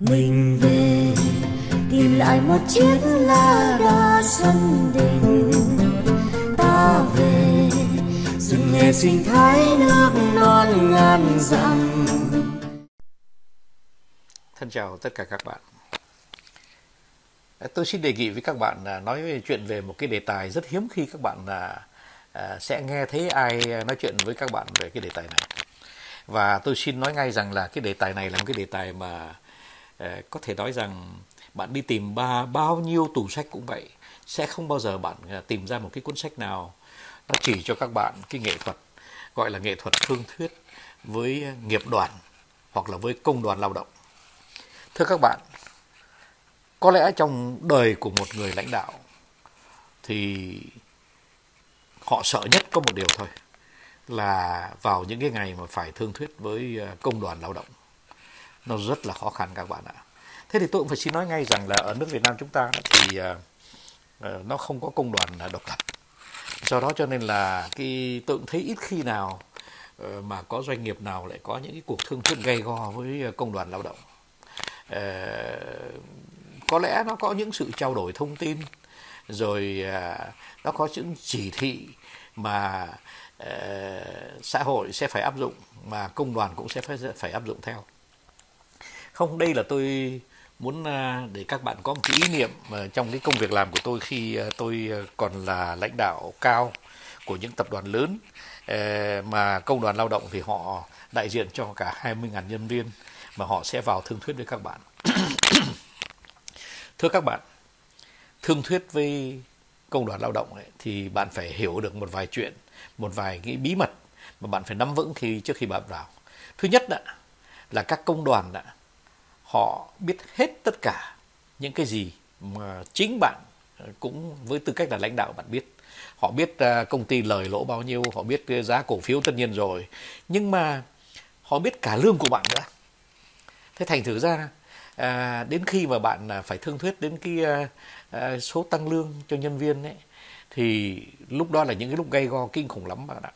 mình về, tìm lại một chiếc lá đa sân đình. Ta về, rừng nghe sinh thái nước non ngàn dặm. Thân chào tất cả các bạn. À, tôi xin đề nghị với các bạn là nói về chuyện về một cái đề tài rất hiếm khi các bạn là sẽ nghe thấy ai nói chuyện với các bạn về cái đề tài này. Và tôi xin nói ngay rằng là cái đề tài này là một cái đề tài mà Ờ, có thể nói rằng bạn đi tìm ba, bao nhiêu tủ sách cũng vậy, sẽ không bao giờ bạn ờ, tìm ra một cái cuốn sách nào. Nó chỉ cho các bạn cái nghệ thuật, gọi là nghệ thuật thương thuyết với ờ, nghiệp đoàn hoặc là với công đoàn lao động. Thưa các bạn, có lẽ trong đời của một người lãnh đạo thì họ sợ nhất có một điều thôi, là vào những cái ngày mà phải thương thuyết với công đoàn lao động nó rất là khó khăn các bạn ạ. Thế thì tôi cũng phải xin nói ngay rằng là ở nước Việt Nam chúng ta thì ờ, ờ, nó không có công đoàn ờ, độc lập. Do đó cho nên là cái, tôi cũng thấy ít khi nào mà có doanh nghiệp nào lại có những cái cuộc thương thuyết gay go với công đoàn lao động. Có lẽ nó có những sự trao đổi thông tin, rồi nó có những chỉ thị mà xã hội sẽ phải áp dụng, mà công đoàn cũng sẽ phải phải áp dụng theo không đây là tôi muốn à, để các bạn có một cái ý niệm à, trong cái công việc làm của tôi khi à, tôi còn là lãnh đạo cao của những tập đoàn lớn. Ờ, mà công đoàn lao động thì họ đại diện cho cả 20.000 nhân viên mà họ sẽ vào thương thuyết với các bạn. Thưa các bạn thương thuyết với công đoàn lao động ấy, thì bạn phải hiểu được một vài chuyện một vài cái bí mật mà bạn phải nắm vững khi trước khi bạn vào. Thứ nhất đã, là các công đoàn đã, họ biết hết tất cả những cái gì mà chính bạn ờ, cũng với tư cách là lãnh đạo bạn biết. Họ biết ờ, công ty lời lỗ bao nhiêu họ biết giá cổ phiếu tất nhiên rồi. Nhưng mà họ biết cả lương của bạn nữa. Thế thành thử ra à, đến khi mà bạn phải thương thuyết đến cái à, số tăng lương cho nhân viên ấy thì lúc đó là những cái lúc gây go kinh khủng lắm bạn ạ.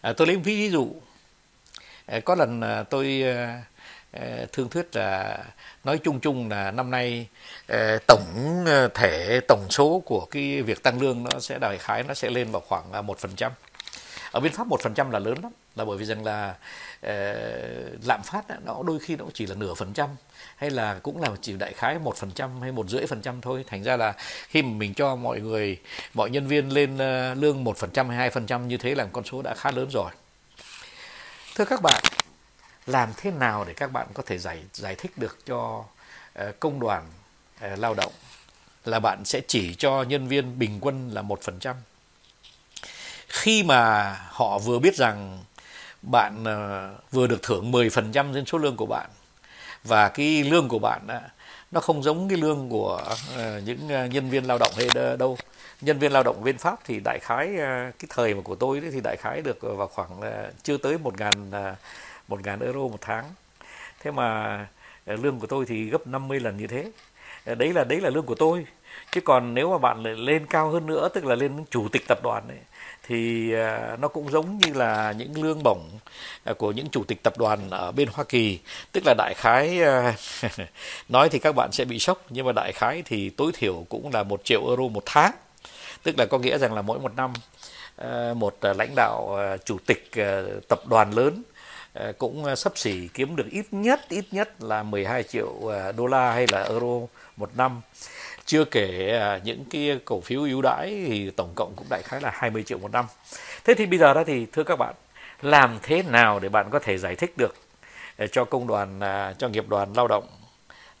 À, tôi lấy ví dụ. À, có lần à, tôi à, Ờ, thương thuyết là nói chung chung là năm nay ờ, tổng ờ, thể tổng số của cái việc tăng lương nó sẽ, đại khái nó sẽ lên vào khoảng à, một phần trăm. Ở bên pháp một phần trăm là lớn lắm, là bởi vì rằng là lạm phát nó đôi khi nó chỉ là nửa phần trăm, hay là cũng là chỉ đại khái một phần trăm hay một rưỡi phần trăm thôi. Thành ra là khi mà mình cho mọi người, mọi nhân viên lên lương một phần trăm hay hai phần trăm như thế là con số đã khá lớn rồi. Thưa các bạn làm thế nào để các bạn có thể giải giải thích được cho uh, công đoàn uh, lao động là bạn sẽ chỉ cho nhân viên bình quân là một phần trăm. Khi mà họ vừa biết rằng bạn ờ, vừa được thưởng 10% trên số lương của bạn và cái lương của bạn nó không giống cái lương của những nhân viên lao động hay đâu. Nhân viên lao động bên Pháp thì đại khái cái thời mà của tôi thì đại khái được vào khoảng chưa tới một ngàn một ngàn euro một tháng. Thế mà ờ, lương của tôi thì gấp 50 lần như thế. Ờ, đấy là đấy là lương của tôi. Chứ còn nếu mà bạn lên cao hơn nữa tức là lên chủ tịch tập đoàn ấy, thì ờ, nó cũng giống như là những lương bổng của những chủ tịch tập đoàn ở bên Hoa Kỳ. Tức là đại khái nói thì các bạn sẽ bị sốc nhưng mà đại khái thì tối thiểu cũng là một triệu euro một tháng. Tức là có nghĩa rằng là mỗi một năm một lãnh đạo chủ tịch tập đoàn lớn Ờ, cũng ờ, sắp xỉ kiếm được ít nhất ít nhất là 12 triệu ờ, đô la hay là euro một năm chưa kể những cái cổ phiếu ưu đãi thì tổng cộng cũng đại khái là 20 triệu một năm. Thế thì bây giờ đó thì thưa các bạn, làm thế nào để bạn có thể giải thích được cho công đoàn, cho nghiệp đoàn lao động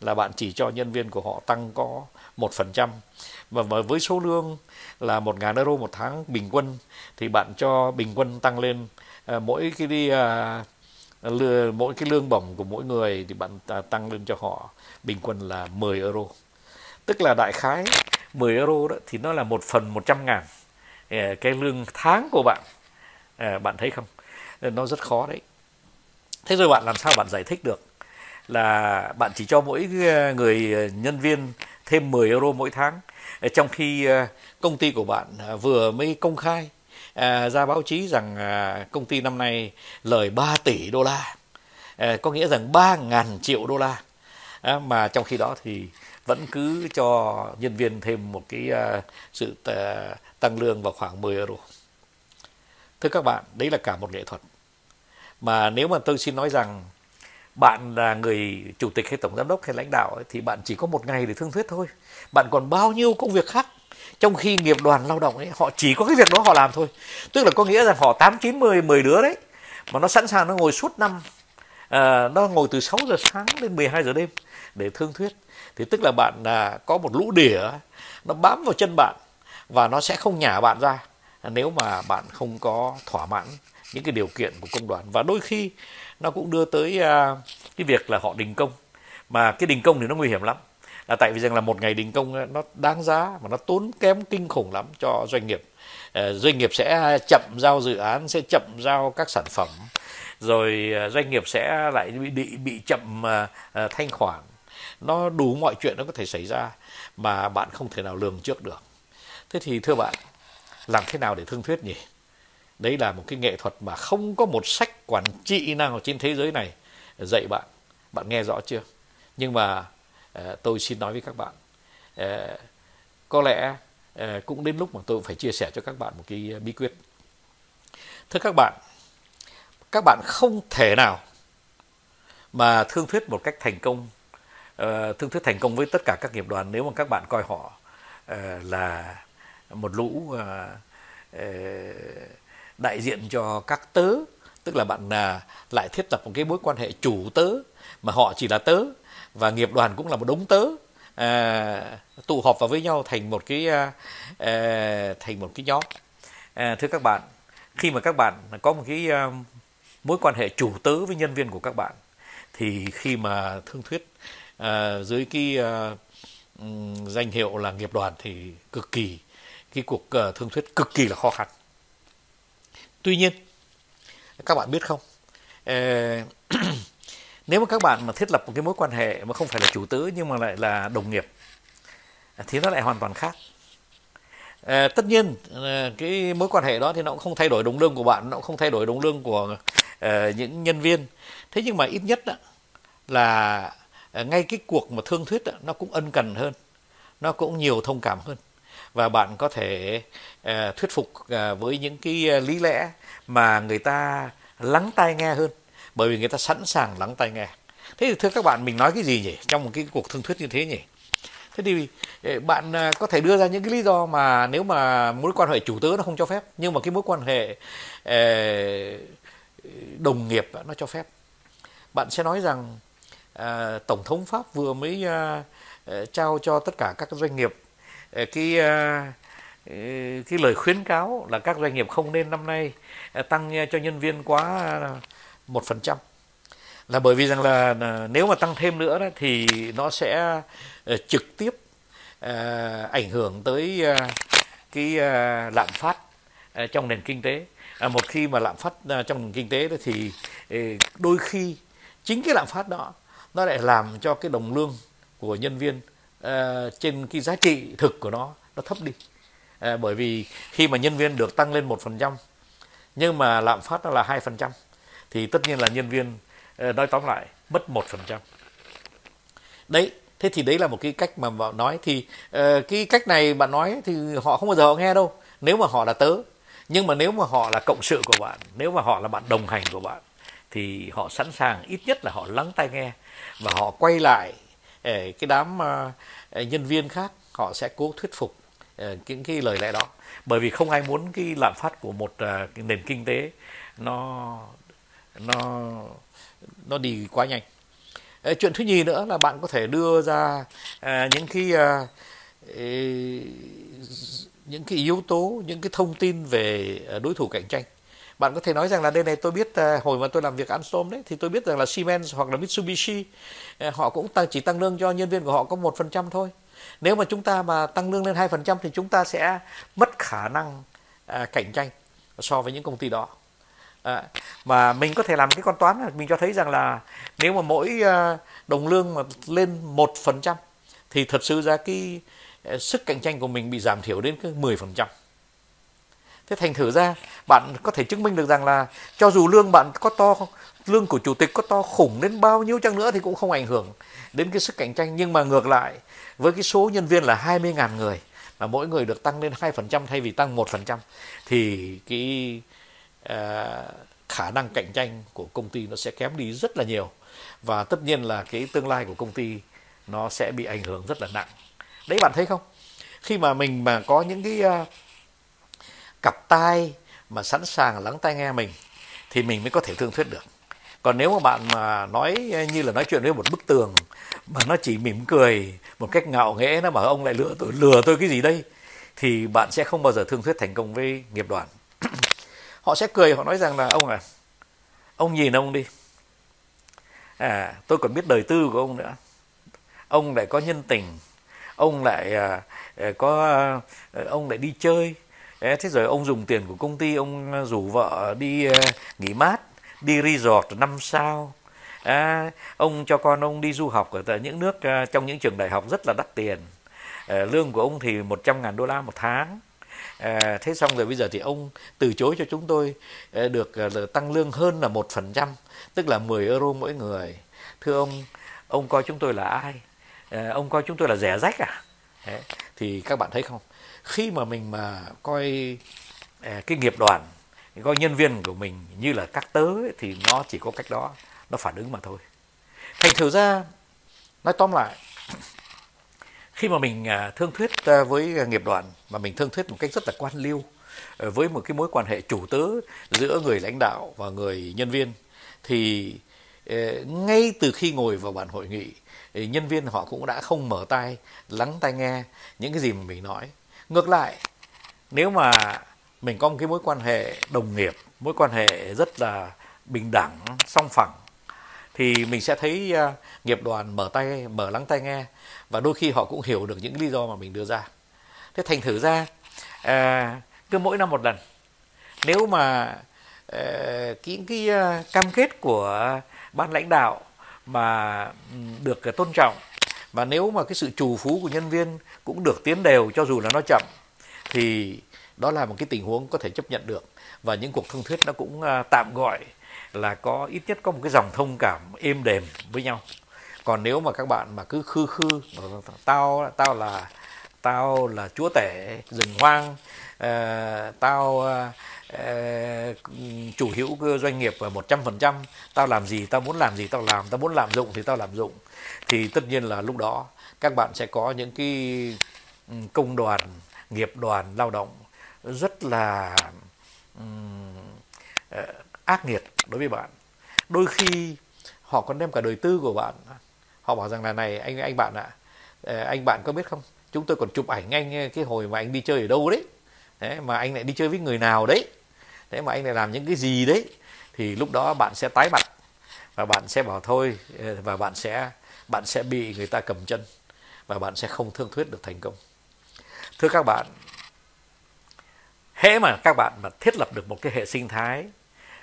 là bạn chỉ cho nhân viên của họ tăng có một phần trăm và với số lương là một ngàn euro một tháng bình quân thì bạn cho bình quân tăng lên mỗi cái đi mỗi cái lương bổng của mỗi người thì bạn tăng lên cho họ. Bình quân là 10 euro. Tức là đại khái 10 euro đó thì nó là một phần 100 ngàn ờ, cái lương tháng của bạn. Ờ, bạn thấy không? Nó rất khó đấy. Thế rồi bạn làm sao bạn giải thích được là bạn chỉ cho mỗi ờ, người nhân viên thêm 10 euro mỗi tháng? Trong khi công ty của bạn vừa mới công khai À, ra báo chí rằng à, công ty năm nay lời 3 tỷ đô la. À, có nghĩa rằng 3 ngàn triệu đô la. À, mà trong khi đó thì vẫn cứ cho nhân viên thêm một cái uh, sự uh, tăng lương vào khoảng 10 euro. Thưa các bạn đấy là cả một nghệ thuật. Mà nếu mà tôi xin nói rằng bạn là người chủ tịch hay tổng giám đốc hay lãnh đạo ấy, thì bạn chỉ có một ngày để thương thuyết thôi. Bạn còn bao nhiêu công việc khác trong khi nghiệp đoàn lao động ấy họ chỉ có cái việc đó họ làm thôi. Tức là có nghĩa rằng họ tám chín mười mười đứa đấy mà nó sẵn sàng nó ngồi suốt năm à, nó ngồi từ 6 giờ sáng đến 12 giờ đêm để thương thuyết. Thì tức là bạn à, có một lũ đỉa nó bám vào chân bạn và nó sẽ không nhả bạn ra nếu mà bạn không có thỏa mãn những cái điều kiện của công đoàn. Và đôi khi nó cũng đưa tới à, cái việc là họ đình công. Mà cái đình công thì nó nguy hiểm lắm là tại vì rằng là một ngày đình công ờ, nó đáng giá mà nó tốn kém kinh khủng lắm cho doanh nghiệp. Ờ, doanh nghiệp sẽ chậm giao dự án sẽ chậm giao các sản phẩm. Rồi ờ, doanh nghiệp sẽ lại bị bị, bị chậm thanh khoản. Nó đủ mọi chuyện nó có thể xảy ra mà bạn không thể nào lường trước được. Thế thì thưa bạn làm thế nào để thương thuyết nhỉ? Đấy là một cái nghệ thuật mà không có một sách quản trị nào trên thế giới này dạy bạn. Bạn nghe rõ chưa? Nhưng mà Ờ, tôi xin nói với các bạn. Ờ, có lẽ ờ, cũng đến lúc mà tôi phải chia sẻ cho các bạn một cái bí quyết. Thưa các bạn các bạn không thể nào mà thương thuyết một cách thành công thương thuyết thành công với tất cả các nghiệp đoàn nếu mà các bạn coi họ là một lũ đại diện cho các tớ tức là bạn à, lại thiết lập một cái mối quan hệ chủ tớ mà họ chỉ là tớ và nghiệp đoàn cũng là một đống tớ. À, tụ họp vào với nhau thành một cái à, à, thành một cái nhóm. À, thưa các bạn khi mà các bạn có một cái à, mối quan hệ chủ tớ với nhân viên của các bạn thì khi mà thương thuyết à, dưới cái à, danh hiệu là nghiệp đoàn thì cực kỳ cái cuộc à, thương thuyết cực kỳ là khó khăn. Tuy nhiên các bạn biết không? Ờ, nếu mà các bạn mà thiết lập một cái mối quan hệ mà không phải là chủ tớ nhưng mà lại là đồng nghiệp thì nó lại hoàn toàn khác. À, tất nhiên ờ, cái mối quan hệ đó thì nó cũng không thay đổi đồng lương của bạn nó cũng không thay đổi đồng lương của những nhân viên. Thế nhưng mà ít nhất đó, là ngay cái cuộc mà thương thuyết đó, nó cũng ân cần hơn nó cũng nhiều thông cảm hơn và bạn có thể uh, thuyết phục uh, với những cái ờ, lý lẽ mà người ta lắng tai nghe hơn. Bởi vì người ta sẵn sàng lắng tai nghe. Thế thì thưa các bạn mình nói cái gì nhỉ? Trong một cái cuộc thương thuyết như thế nhỉ? Thế thì bạn có thể đưa ra những cái lý do mà nếu mà mối quan hệ chủ tớ nó không cho phép nhưng mà cái mối quan hệ đồng nghiệp nó cho phép. Bạn sẽ nói rằng tổng thống pháp vừa mới trao cho tất cả các doanh nghiệp Ờ, cái ờ, ờ, cái lời khuyến cáo là các doanh nghiệp không nên năm nay tăng cho nhân viên quá một phần trăm. Là bởi vì rằng là nếu mà tăng thêm nữa đó, thì nó sẽ trực tiếp ảnh hưởng tới cái lạm phát trong nền kinh tế. À, một khi mà lạm phát trong nền kinh tế đó thì đôi khi chính cái lạm phát đó nó lại làm cho cái đồng lương của nhân viên uh, trên cái giá trị thực của nó nó thấp đi. À, bởi vì khi mà nhân viên được tăng lên một phần trăm nhưng mà lạm phát nó là hai phần trăm thì tất nhiên là nhân viên ờ, nói tóm lại mất một phần trăm. Đấy thế thì đấy là một cái cách mà bạn nói. Thì uh, cái cách này bạn nói thì họ không bao giờ họ nghe đâu. Nếu mà họ là tớ nhưng mà nếu mà họ là cộng sự của bạn nếu mà họ là bạn đồng hành của bạn thì họ sẵn sàng ít nhất là họ lắng tai nghe và họ quay lại cái đám ờ, ờ, nhân viên khác, họ sẽ cố thuyết phục ờ, những cái lời lẽ đó. Bởi vì không ai muốn cái lạm phát của một cái nền kinh tế nó nó nó đi quá nhanh. Chuyện thứ nhì nữa là bạn có thể đưa ra những cái những cái yếu tố, những cái thông tin về đối thủ cạnh tranh bạn có thể nói rằng là đây này tôi biết à, hồi mà tôi làm việc Alstom đấy thì tôi biết rằng là Siemens hoặc là Mitsubishi à, họ cũng tăng, chỉ tăng lương cho nhân viên của họ có một phần trăm thôi. Nếu mà chúng ta mà tăng lương lên hai phần trăm thì chúng ta sẽ mất khả năng à, cạnh tranh so với những công ty đó. À, mà mình có thể làm cái con toán là mình cho thấy rằng là nếu mà mỗi à, đồng lương mà lên một phần trăm thì thật sự ra cái sức cạnh tranh của mình bị giảm thiểu đến cái 10 phần trăm thế thành thử ra bạn có thể chứng minh được rằng là cho dù lương bạn có to lương của chủ tịch có to khủng đến bao nhiêu chăng nữa thì cũng không ảnh hưởng đến cái sức cạnh tranh. Nhưng mà ngược lại với cái số nhân viên là 20.000 người mà mỗi người được tăng lên 2% thay vì tăng 1% thì cái uh, khả năng cạnh tranh của công ty nó sẽ kém đi rất là nhiều. Và tất nhiên là cái tương lai của công ty nó sẽ bị ảnh hưởng rất là nặng. Đấy bạn thấy không? Khi mà mình mà có những cái uh, cặp tai mà sẵn sàng lắng tai nghe mình thì mình mới có thể thương thuyết được. Còn nếu mà bạn mà nói như là nói chuyện với một bức tường mà nó chỉ mỉm cười một cách ngạo nghễ nó bảo ông lại lừa tôi lừa tôi cái gì đây thì bạn sẽ không bao giờ thương thuyết thành công với nghiệp đoàn. Họ sẽ cười họ nói rằng là ông à ông nhìn ông đi. À tôi còn biết đời tư của ông nữa. Ông lại có nhân tình. Ông lại à, à có à, ông lại đi chơi thế rồi ông dùng tiền của công ty ông ờ, rủ vợ đi ờ, nghỉ mát đi resort năm sao. À, ông cho con ông đi du học ở những nước ờ, trong những trường đại học rất là đắt tiền. À, lương của ông thì 100 ngàn đô la một tháng. À, thế xong rồi bây giờ thì ông từ chối cho chúng tôi à, được à, tăng lương hơn là một phần trăm tức là 10 euro mỗi người. Thưa ông ông coi chúng tôi là ai? À, ông coi chúng tôi là rẻ rách à? Thì các bạn thấy không? Khi mà mình mà coi à, cái nghiệp đoàn coi nhân viên của mình như là các tớ ấy, thì nó chỉ có cách đó nó phản ứng mà thôi. Thành thử ra nói tóm lại khi mà mình à, thương thuyết à, với nghiệp đoàn mà mình thương thuyết một cách rất là quan liêu với một cái mối quan hệ chủ tớ giữa người lãnh đạo và người nhân viên thì ngay từ khi ngồi vào bàn hội nghị nhân viên họ cũng đã không mở tai lắng tai nghe những cái gì mà mình nói ngược lại nếu mà mình có một cái mối quan hệ đồng nghiệp mối quan hệ rất là bình đẳng song phẳng thì mình sẽ thấy uh, nghiệp đoàn mở tay mở lắng tai nghe và đôi khi họ cũng hiểu được những lý do mà mình đưa ra. Thế thành thử ra uh, cứ mỗi năm một lần nếu mà uh, cái, cái uh, cam kết của ban lãnh đạo mà được tôn trọng và nếu mà cái sự trù phú của nhân viên cũng được tiến đều cho dù là nó chậm thì đó là một cái tình huống có thể chấp nhận được. Và những cuộc thương thuyết nó cũng à, tạm gọi là có ít nhất có một cái dòng thông cảm êm đềm với nhau. Còn nếu mà các bạn mà cứ khư khư tao tao là tao là chúa tể rừng hoang uh, tao uh, Ờ, chủ hữu doanh nghiệp một trăm phần trăm. Tao làm gì tao muốn làm gì tao làm. Tao muốn làm dụng thì tao làm dụng. Thì tất nhiên là lúc đó các bạn sẽ có những cái ừ, công đoàn nghiệp đoàn lao động rất là um, ác nghiệt đối với bạn. Đôi khi họ còn đem cả đời tư của bạn. Họ bảo rằng là này anh anh bạn ạ à, anh bạn có biết không? Chúng tôi còn chụp ảnh anh cái hồi mà anh đi chơi ở đâu đấy? Đấy mà anh lại đi chơi với người nào đấy? Nếu mà anh này làm những cái gì đấy, thì lúc đó bạn sẽ tái mặt và bạn sẽ bảo thôi ờ, và bạn sẽ bạn sẽ bị người ta cầm chân và bạn sẽ không thương thuyết được thành công. Thưa các bạn, hễ mà các bạn mà thiết lập được một cái hệ sinh thái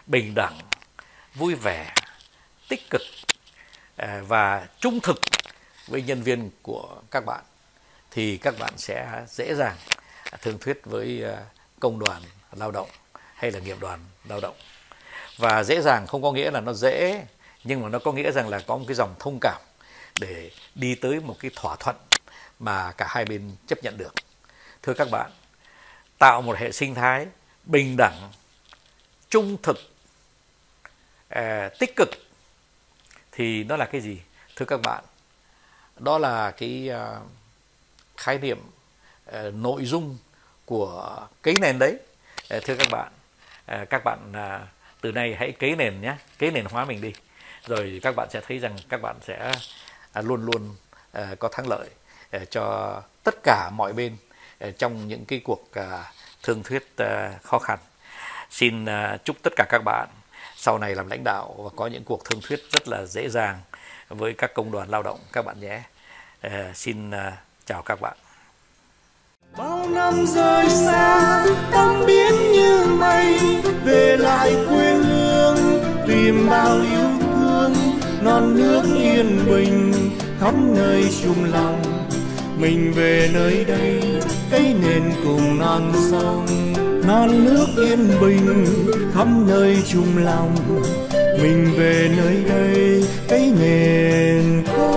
bình đẳng, vui vẻ, tích cực ờ, và trung thực với nhân viên của các bạn, thì các bạn sẽ dễ dàng thương thuyết với ờ, công đoàn lao động hay là nghiệp đoàn lao động. Và dễ dàng không có nghĩa là nó dễ, nhưng mà nó có nghĩa rằng là có một cái dòng thông cảm để đi tới một cái thỏa thuận mà cả hai bên chấp nhận được. Thưa các bạn, tạo một hệ sinh thái bình đẳng, trung thực à, tích cực thì nó là cái gì? Thưa các bạn, đó là cái à, khái niệm à, nội dung của cái nền đấy. Thưa các bạn À, các bạn à, từ nay hãy kế nền nhé kế nền hóa mình đi rồi các bạn sẽ thấy rằng các bạn sẽ à, luôn luôn có thắng lợi cho tất cả mọi bên trong những cái cuộc thương thuyết khó khăn xin chúc tất cả các bạn sau này làm lãnh đạo và có những cuộc thương thuyết rất là dễ dàng với các công đoàn lao động các bạn nhé. À, xin à, chào các bạn. Bao năm rời xa, tâm biến như mây, về lại quê hương, tìm bao yêu thương, non nước yên bình, khắp nơi chung lòng. Mình về nơi đây, cây nền cùng non sông non nước yên bình khắp nơi chung lòng mình về nơi đây cây nền cùng